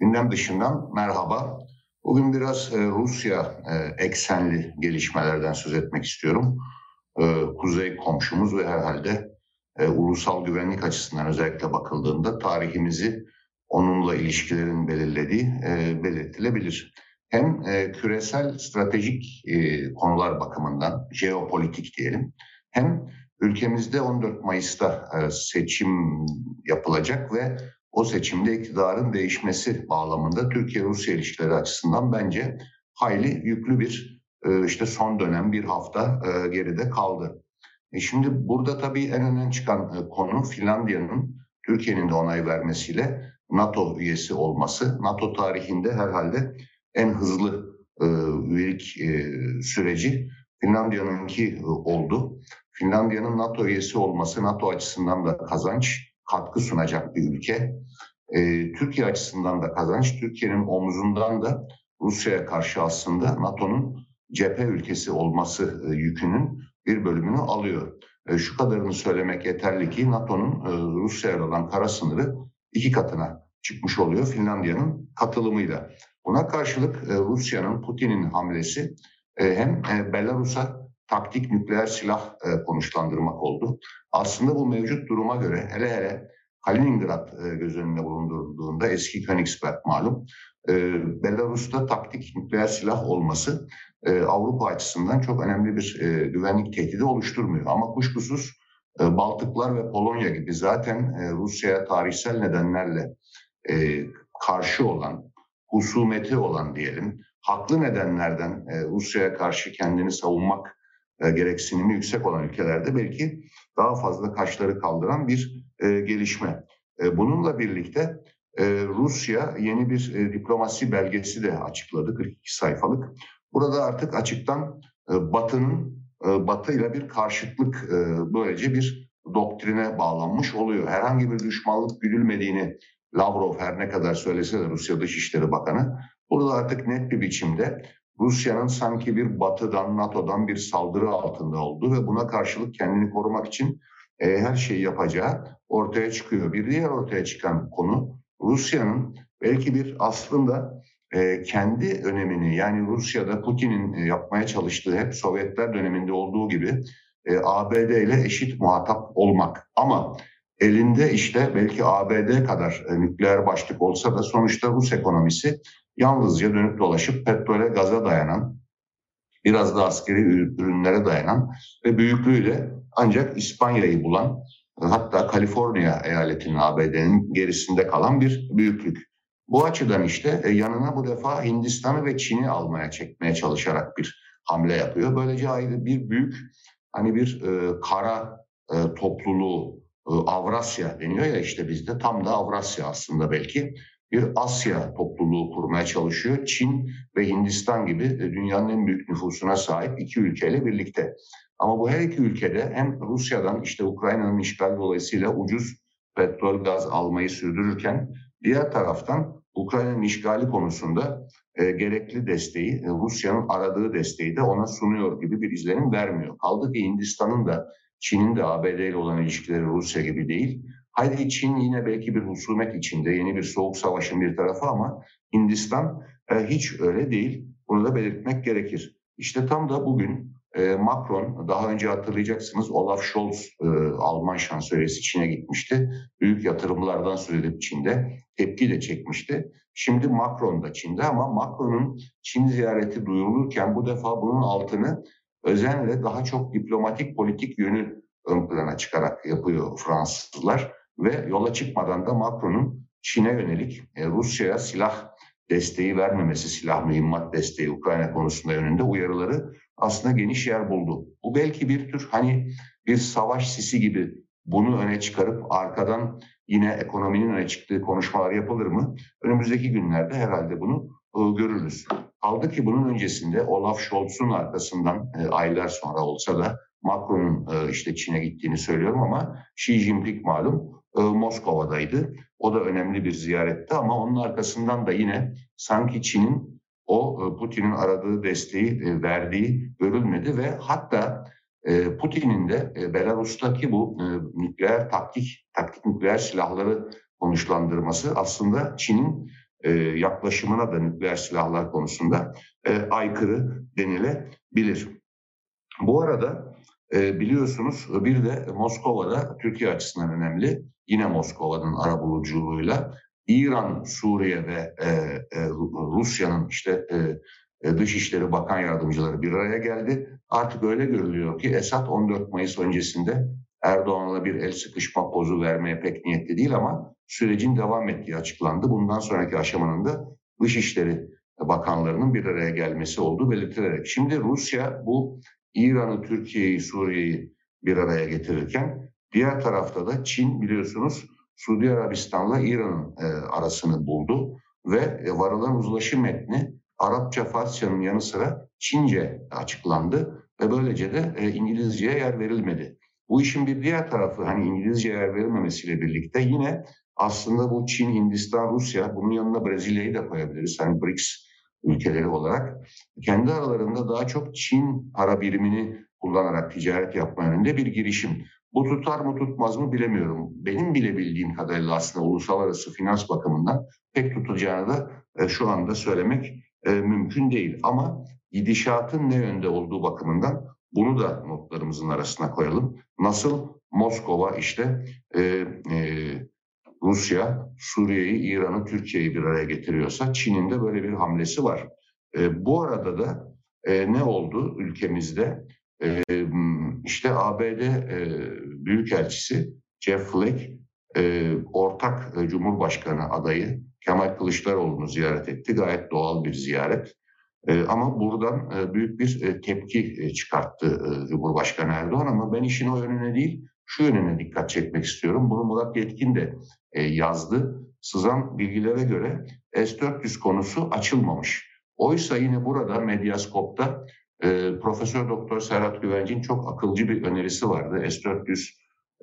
Gündem dışından merhaba. Bugün biraz e, Rusya e, eksenli gelişmelerden söz etmek istiyorum. E, kuzey komşumuz ve herhalde ulusal güvenlik açısından özellikle bakıldığında tarihimizi onunla ilişkilerin belirlediği belirtilebilir. Hem küresel stratejik konular bakımından, jeopolitik diyelim, hem ülkemizde 14 Mayıs'ta seçim yapılacak ve o seçimde iktidarın değişmesi bağlamında Türkiye-Rusya ilişkileri açısından bence hayli yüklü bir e, işte son dönem bir hafta e, geride kaldı. E şimdi burada tabii en önemli çıkan e, konu Finlandiya'nın Türkiye'nin de onay vermesiyle NATO üyesi olması. NATO tarihinde herhalde en hızlı üyelik süreci Finlandiya'nınki oldu. Finlandiya'nın NATO üyesi olması NATO açısından da kazanç katkı sunacak bir ülke. E, Türkiye açısından da kazanç, Türkiye'nin omzundan da Rusya'ya karşı aslında NATO'nun cephe ülkesi olması e, yükünün bir bölümünü alıyor. E, şu kadarını söylemek yeterli ki NATO'nun e, Rusya'ya olan kara sınırı iki katına çıkmış oluyor Finlandiya'nın katılımıyla. Buna karşılık e, Rusya'nın, Putin'in hamlesi e, hem e, Belarus'a taktik nükleer silah e, konuşlandırmak oldu. Aslında bu mevcut duruma göre hele hele Kaliningrad e, göz önünde bulundurulduğunda eski Königsberg malum e, Belarus'ta taktik nükleer silah olması e, Avrupa açısından çok önemli bir e, güvenlik tehdidi oluşturmuyor. Ama kuşkusuz e, Baltıklar ve Polonya gibi zaten e, Rusya'ya tarihsel nedenlerle e, karşı olan, husumeti olan diyelim, haklı nedenlerden e, Rusya'ya karşı kendini savunmak e, gereksinimi yüksek olan ülkelerde belki daha fazla kaşları kaldıran bir e, gelişme. E, bununla birlikte e, Rusya yeni bir e, diplomasi belgesi de açıkladı, 42 sayfalık. Burada artık açıktan e, Batı'nın e, Batı ile bir karşıtlık e, böylece bir doktrine bağlanmış oluyor. Herhangi bir düşmanlık güdülmediğini Lavrov her ne kadar söylese de Rusya Dışişleri Bakanı burada artık net bir biçimde Rusya'nın sanki bir batıdan, NATO'dan bir saldırı altında olduğu ve buna karşılık kendini korumak için e, her şeyi yapacağı ortaya çıkıyor. Bir diğer ortaya çıkan konu Rusya'nın belki bir aslında e, kendi önemini yani Rusya'da Putin'in e, yapmaya çalıştığı hep Sovyetler döneminde olduğu gibi e, ABD ile eşit muhatap olmak. Ama elinde işte belki ABD kadar e, nükleer başlık olsa da sonuçta Rus ekonomisi yalnızca dönüp dolaşıp petrole, gaza dayanan, biraz da askeri ürünlere dayanan ve büyüklüğüyle ancak İspanya'yı bulan, hatta Kaliforniya eyaletinin ABD'nin gerisinde kalan bir büyüklük. Bu açıdan işte e, yanına bu defa Hindistan'ı ve Çin'i almaya çekmeye çalışarak bir hamle yapıyor. Böylece ayrı bir büyük hani bir e, kara e, topluluğu e, Avrasya deniyor ya işte bizde tam da Avrasya aslında belki bir Asya topluluğu kurmaya çalışıyor. Çin ve Hindistan gibi e, dünyanın en büyük nüfusuna sahip iki ülkeyle birlikte. Ama bu her iki ülkede hem Rusya'dan işte Ukrayna'nın işgal dolayısıyla ucuz petrol gaz almayı sürdürürken diğer taraftan Ukrayna'nın işgali konusunda e, gerekli desteği, e, Rusya'nın aradığı desteği de ona sunuyor gibi bir izlenim vermiyor. Kaldı ki Hindistan'ın da Çin'in de ABD ile olan ilişkileri Rusya gibi değil. Haydi Çin yine belki bir husumet içinde, yeni bir soğuk savaşın bir tarafı ama Hindistan e, hiç öyle değil. Bunu da belirtmek gerekir. İşte tam da bugün e, Macron, daha önce hatırlayacaksınız Olaf Scholz, e, Alman şansölyesi Çin'e gitmişti. Büyük yatırımlardan söz edip Çin'de tepki de çekmişti. Şimdi Macron da Çin'de ama Macron'un Çin ziyareti duyurulurken bu defa bunun altını özenle daha çok diplomatik politik yönü ön plana çıkarak yapıyor Fransızlar ve yola çıkmadan da Macron'un Çin'e yönelik e, Rusya'ya silah desteği vermemesi, silah mühimmat desteği Ukrayna konusunda yönünde uyarıları aslında geniş yer buldu. Bu belki bir tür hani bir savaş sisi gibi bunu öne çıkarıp arkadan yine ekonominin öne çıktığı konuşmalar yapılır mı? Önümüzdeki günlerde herhalde bunu görürüz. Kaldı ki bunun öncesinde Olaf Scholz'un arkasından e, aylar sonra olsa da Macron'un e, işte Çin'e gittiğini söylüyorum ama Xi Jinping malum Moskova'daydı. O da önemli bir ziyaretti ama onun arkasından da yine sanki Çin'in o e, Putin'in aradığı desteği e, verdiği görülmedi ve hatta Putin'in de Belarus'taki bu nükleer taktik, taktik nükleer silahları konuşlandırması aslında Çin'in e, yaklaşımına da nükleer silahlar konusunda e, aykırı denilebilir. Bu arada e, biliyorsunuz bir de Moskova'da Türkiye açısından önemli. Yine Moskova'nın arabuluculuğuyla İran, Suriye ve e, e, Rusya'nın işte e, e, Dışişleri Bakan Yardımcıları bir araya geldi. Artık öyle görülüyor ki Esad 14 Mayıs öncesinde Erdoğan'la bir el sıkışma pozu vermeye pek niyetli değil ama sürecin devam ettiği açıklandı. Bundan sonraki aşamanın da Dışişleri Bakanlarının bir araya gelmesi olduğu belirtilerek. Şimdi Rusya bu İran'ı, Türkiye'yi, Suriye'yi bir araya getirirken diğer tarafta da Çin biliyorsunuz Suudi Arabistan'la İran'ın e, arasını buldu ve e, varılan uzlaşı metni Arapça, Farsça'nın yanı sıra Çince açıklandı ve böylece de e, İngilizceye yer verilmedi. Bu işin bir diğer tarafı hani İngilizce yer verilmemesiyle birlikte yine aslında bu Çin, Hindistan, Rusya bunun yanına Brezilya'yı da koyabiliriz. Hani BRICS ülkeleri olarak kendi aralarında daha çok Çin para birimini kullanarak ticaret yapma yönünde bir girişim. Bu tutar mı tutmaz mı bilemiyorum. Benim bile bildiğim kadarıyla aslında uluslararası finans bakımından pek tutacağını da e, şu anda söylemek e, mümkün değil. Ama gidişatın ne yönde olduğu bakımından bunu da notlarımızın arasına koyalım. Nasıl Moskova işte e, e, Rusya, Suriye'yi, İran'ı, Türkiye'yi bir araya getiriyorsa Çin'in de böyle bir hamlesi var. E, bu arada da e, ne oldu ülkemizde? E, işte ABD e, Büyükelçisi Jeff Flake ortak Cumhurbaşkanı adayı Kemal Kılıçdaroğlu'nu ziyaret etti. Gayet doğal bir ziyaret. Ama buradan büyük bir tepki çıkarttı Cumhurbaşkanı Erdoğan ama ben işin o yönüne değil şu yönüne dikkat çekmek istiyorum. Bunu Murat Yetkin de yazdı. Sızan bilgilere göre S-400 konusu açılmamış. Oysa yine burada Medyaskop'ta e, Profesör Doktor Serhat Güvencin çok akılcı bir önerisi vardı. S-400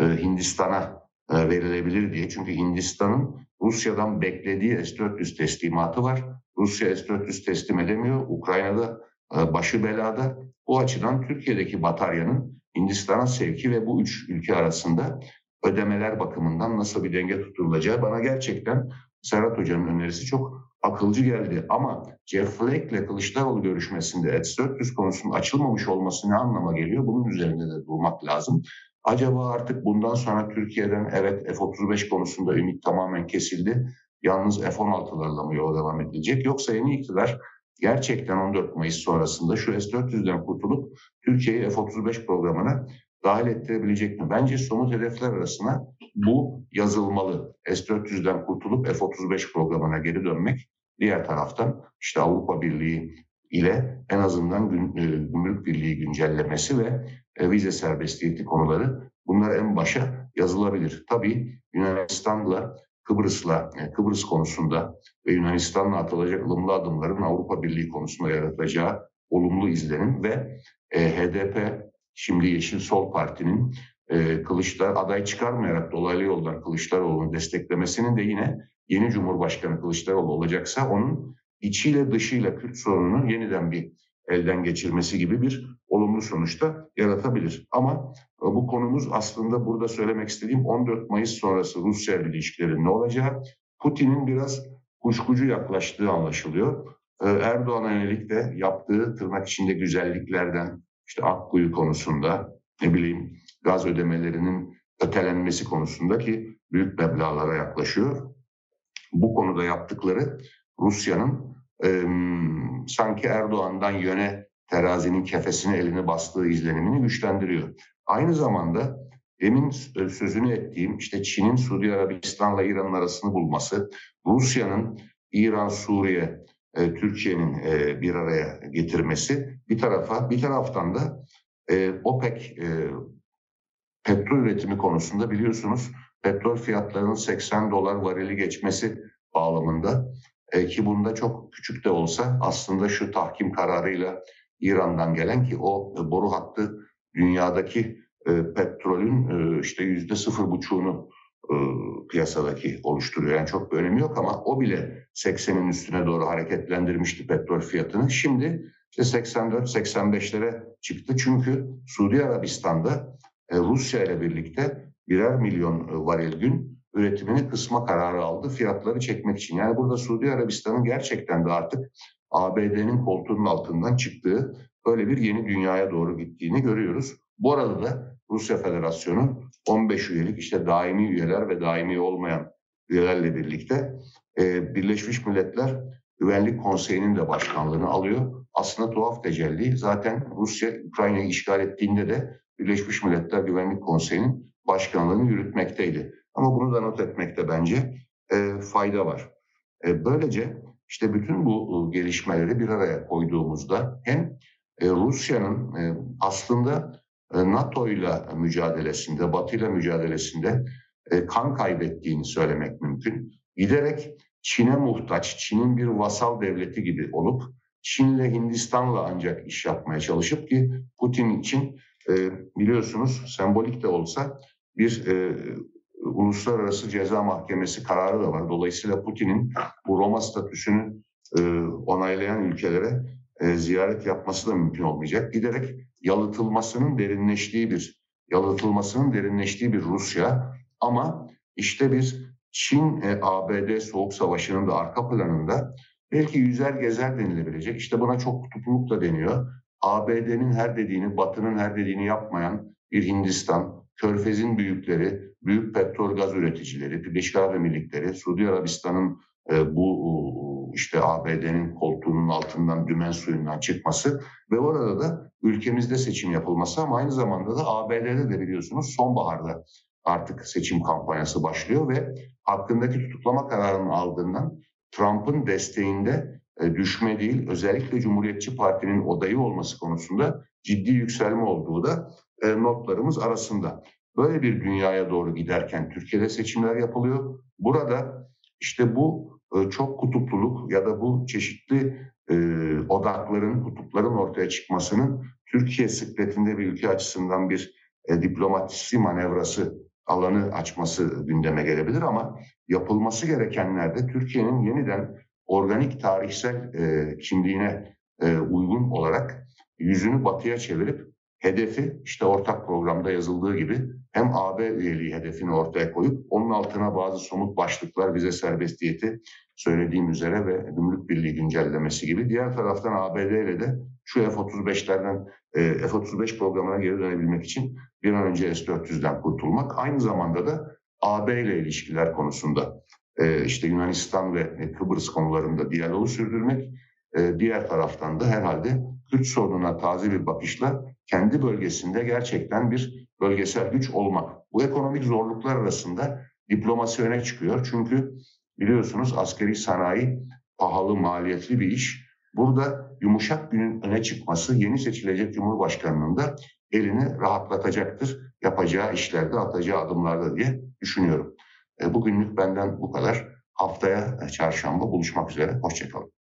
e, Hindistan'a e, verilebilir diye. Çünkü Hindistan'ın Rusya'dan beklediği S-400 teslimatı var. Rusya S-400 teslim edemiyor. Ukrayna'da e, başı belada. Bu açıdan Türkiye'deki bataryanın Hindistan'a sevki ve bu üç ülke arasında ödemeler bakımından nasıl bir denge tutulacağı bana gerçekten Serhat Hoca'nın önerisi çok akılcı geldi. Ama Jeff Flake ile Kılıçdaroğlu görüşmesinde S-400 konusunun açılmamış olması ne anlama geliyor? Bunun üzerinde de durmak lazım. Acaba artık bundan sonra Türkiye'den evet F-35 konusunda ümit tamamen kesildi. Yalnız F-16'larla mı yola devam edilecek? Yoksa yeni iktidar gerçekten 14 Mayıs sonrasında şu S-400'den kurtulup Türkiye'yi F-35 programına dahil ettirebilecek mi? Bence somut hedefler arasına bu yazılmalı. S-400'den kurtulup F-35 programına geri dönmek. Diğer taraftan işte Avrupa Birliği ile en azından e, gümrük birliği güncellemesi ve e, vize serbestiyeti konuları bunlar en başa yazılabilir. Tabii Yunanistan'la Kıbrıs'la e, Kıbrıs konusunda ve Yunanistan'la atılacak ılımlı adımların Avrupa Birliği konusunda yaratacağı olumlu izlenim ve HDP şimdi Yeşil Sol Parti'nin e, Kılıçlar aday çıkarmayarak dolaylı yoldan Kılıçdaroğlu'nu desteklemesinin de yine yeni Cumhurbaşkanı Kılıçdaroğlu olacaksa onun içiyle dışıyla Kürt sorununu yeniden bir elden geçirmesi gibi bir olumlu sonuçta yaratabilir. Ama e, bu konumuz aslında burada söylemek istediğim 14 Mayıs sonrası Rusya ilişkileri ne olacağı, Putin'in biraz kuşkucu yaklaştığı anlaşılıyor. E, Erdoğan'a yönelik de yaptığı tırnak içinde güzelliklerden işte Akkuyu konusunda ne bileyim gaz ödemelerinin ötelenmesi konusunda ki büyük meblağlara yaklaşıyor. Bu konuda yaptıkları Rusya'nın e, sanki Erdoğan'dan yöne terazinin kefesine elini bastığı izlenimini güçlendiriyor. Aynı zamanda demin sözünü ettiğim işte Çin'in Suudi Arabistan'la İran'ın arasını bulması, Rusya'nın İran, Suriye, e, Türkiye'nin e, bir araya getirmesi. Bir tarafa, bir taraftan da e, OPEC e, petrol üretimi konusunda biliyorsunuz petrol fiyatlarının 80 dolar varili geçmesi bağlamında e, ki bunda çok küçük de olsa aslında şu tahkim kararıyla İran'dan gelen ki o e, boru hattı dünyadaki e, petrolün e, işte yüzde sıfır buçuğunu e, piyasadaki oluşturuyor. Yani çok bir önemi yok ama o bile 80'in üstüne doğru hareketlendirmişti petrol fiyatını. Şimdi işte 84-85'lere çıktı. Çünkü Suudi Arabistan'da e, Rusya ile birlikte birer milyon e, varil gün üretimini kısma kararı aldı fiyatları çekmek için. Yani burada Suudi Arabistan'ın gerçekten de artık ABD'nin koltuğunun altından çıktığı öyle bir yeni dünyaya doğru gittiğini görüyoruz. Bu arada da Rusya Federasyonu 15 üyelik işte daimi üyeler ve daimi olmayan üyelerle birlikte e, Birleşmiş Milletler Güvenlik Konseyi'nin de başkanlığını alıyor. Aslında tuhaf tecelli. Zaten Rusya Ukrayna'yı işgal ettiğinde de Birleşmiş Milletler Güvenlik Konseyi'nin başkanlığını yürütmekteydi. Ama bunu da not etmekte bence e, fayda var. E, böylece işte bütün bu gelişmeleri bir araya koyduğumuzda hem Rusya'nın aslında NATO ile mücadelesinde, Batı ile mücadelesinde e, kan kaybettiğini söylemek mümkün. Giderek Çin'e muhtaç, Çin'in bir vasal devleti gibi olup Çin'le Hindistan'la ancak iş yapmaya çalışıp ki Putin için e, biliyorsunuz sembolik de olsa bir e, uluslararası ceza mahkemesi kararı da var. Dolayısıyla Putin'in bu Roma statüsünü e, onaylayan ülkelere e, ziyaret yapması da mümkün olmayacak. Giderek yalıtılmasının derinleştiği bir yalıtılmasının derinleştiği bir Rusya ama işte bir Çin e, ABD soğuk savaşının da arka planında belki yüzer gezer denilebilecek. İşte buna çok kutupluluk da deniyor. ABD'nin her dediğini, Batı'nın her dediğini yapmayan bir Hindistan, Körfez'in büyükleri, büyük petrol gaz üreticileri, Birleşik Arap Emirlikleri, Suudi Arabistan'ın e, bu işte ABD'nin koltuğunun altından dümen suyundan çıkması ve orada da ülkemizde seçim yapılması ama aynı zamanda da ABD'de de biliyorsunuz sonbaharda artık seçim kampanyası başlıyor ve hakkındaki tutuklama kararının aldığından Trump'ın desteğinde e, düşme değil özellikle Cumhuriyetçi Parti'nin odayı olması konusunda ciddi yükselme olduğu da e, notlarımız arasında. Böyle bir dünyaya doğru giderken Türkiye'de seçimler yapılıyor. Burada işte bu çok kutupluluk ya da bu çeşitli e, odakların, kutupların ortaya çıkmasının Türkiye sıkletinde bir ülke açısından bir e, diplomatisi manevrası alanı açması gündeme gelebilir ama yapılması gerekenlerde Türkiye'nin yeniden organik tarihsel e, kimliğine uygun olarak yüzünü batıya çevirip hedefi işte ortak programda yazıldığı gibi hem AB üyeliği hedefini ortaya koyup onun altına bazı somut başlıklar vize serbestiyeti söylediğim üzere ve gümrük birliği güncellemesi gibi. Diğer taraftan ABD ile de şu F-35'lerden e, F-35 programına geri dönebilmek için bir an önce S-400'den kurtulmak. Aynı zamanda da AB ile ilişkiler konusunda e, işte Yunanistan ve Kıbrıs konularında diyaloğu sürdürmek e, diğer taraftan da herhalde Kürt sorununa taze bir bakışla kendi bölgesinde gerçekten bir bölgesel güç olmak. Bu ekonomik zorluklar arasında diplomasi öne çıkıyor. Çünkü biliyorsunuz askeri sanayi pahalı, maliyetli bir iş. Burada yumuşak günün öne çıkması yeni seçilecek Cumhurbaşkanı'nın da elini rahatlatacaktır. Yapacağı işlerde, atacağı adımlarda diye düşünüyorum. E, bugünlük benden bu kadar. Haftaya çarşamba buluşmak üzere. Hoşçakalın.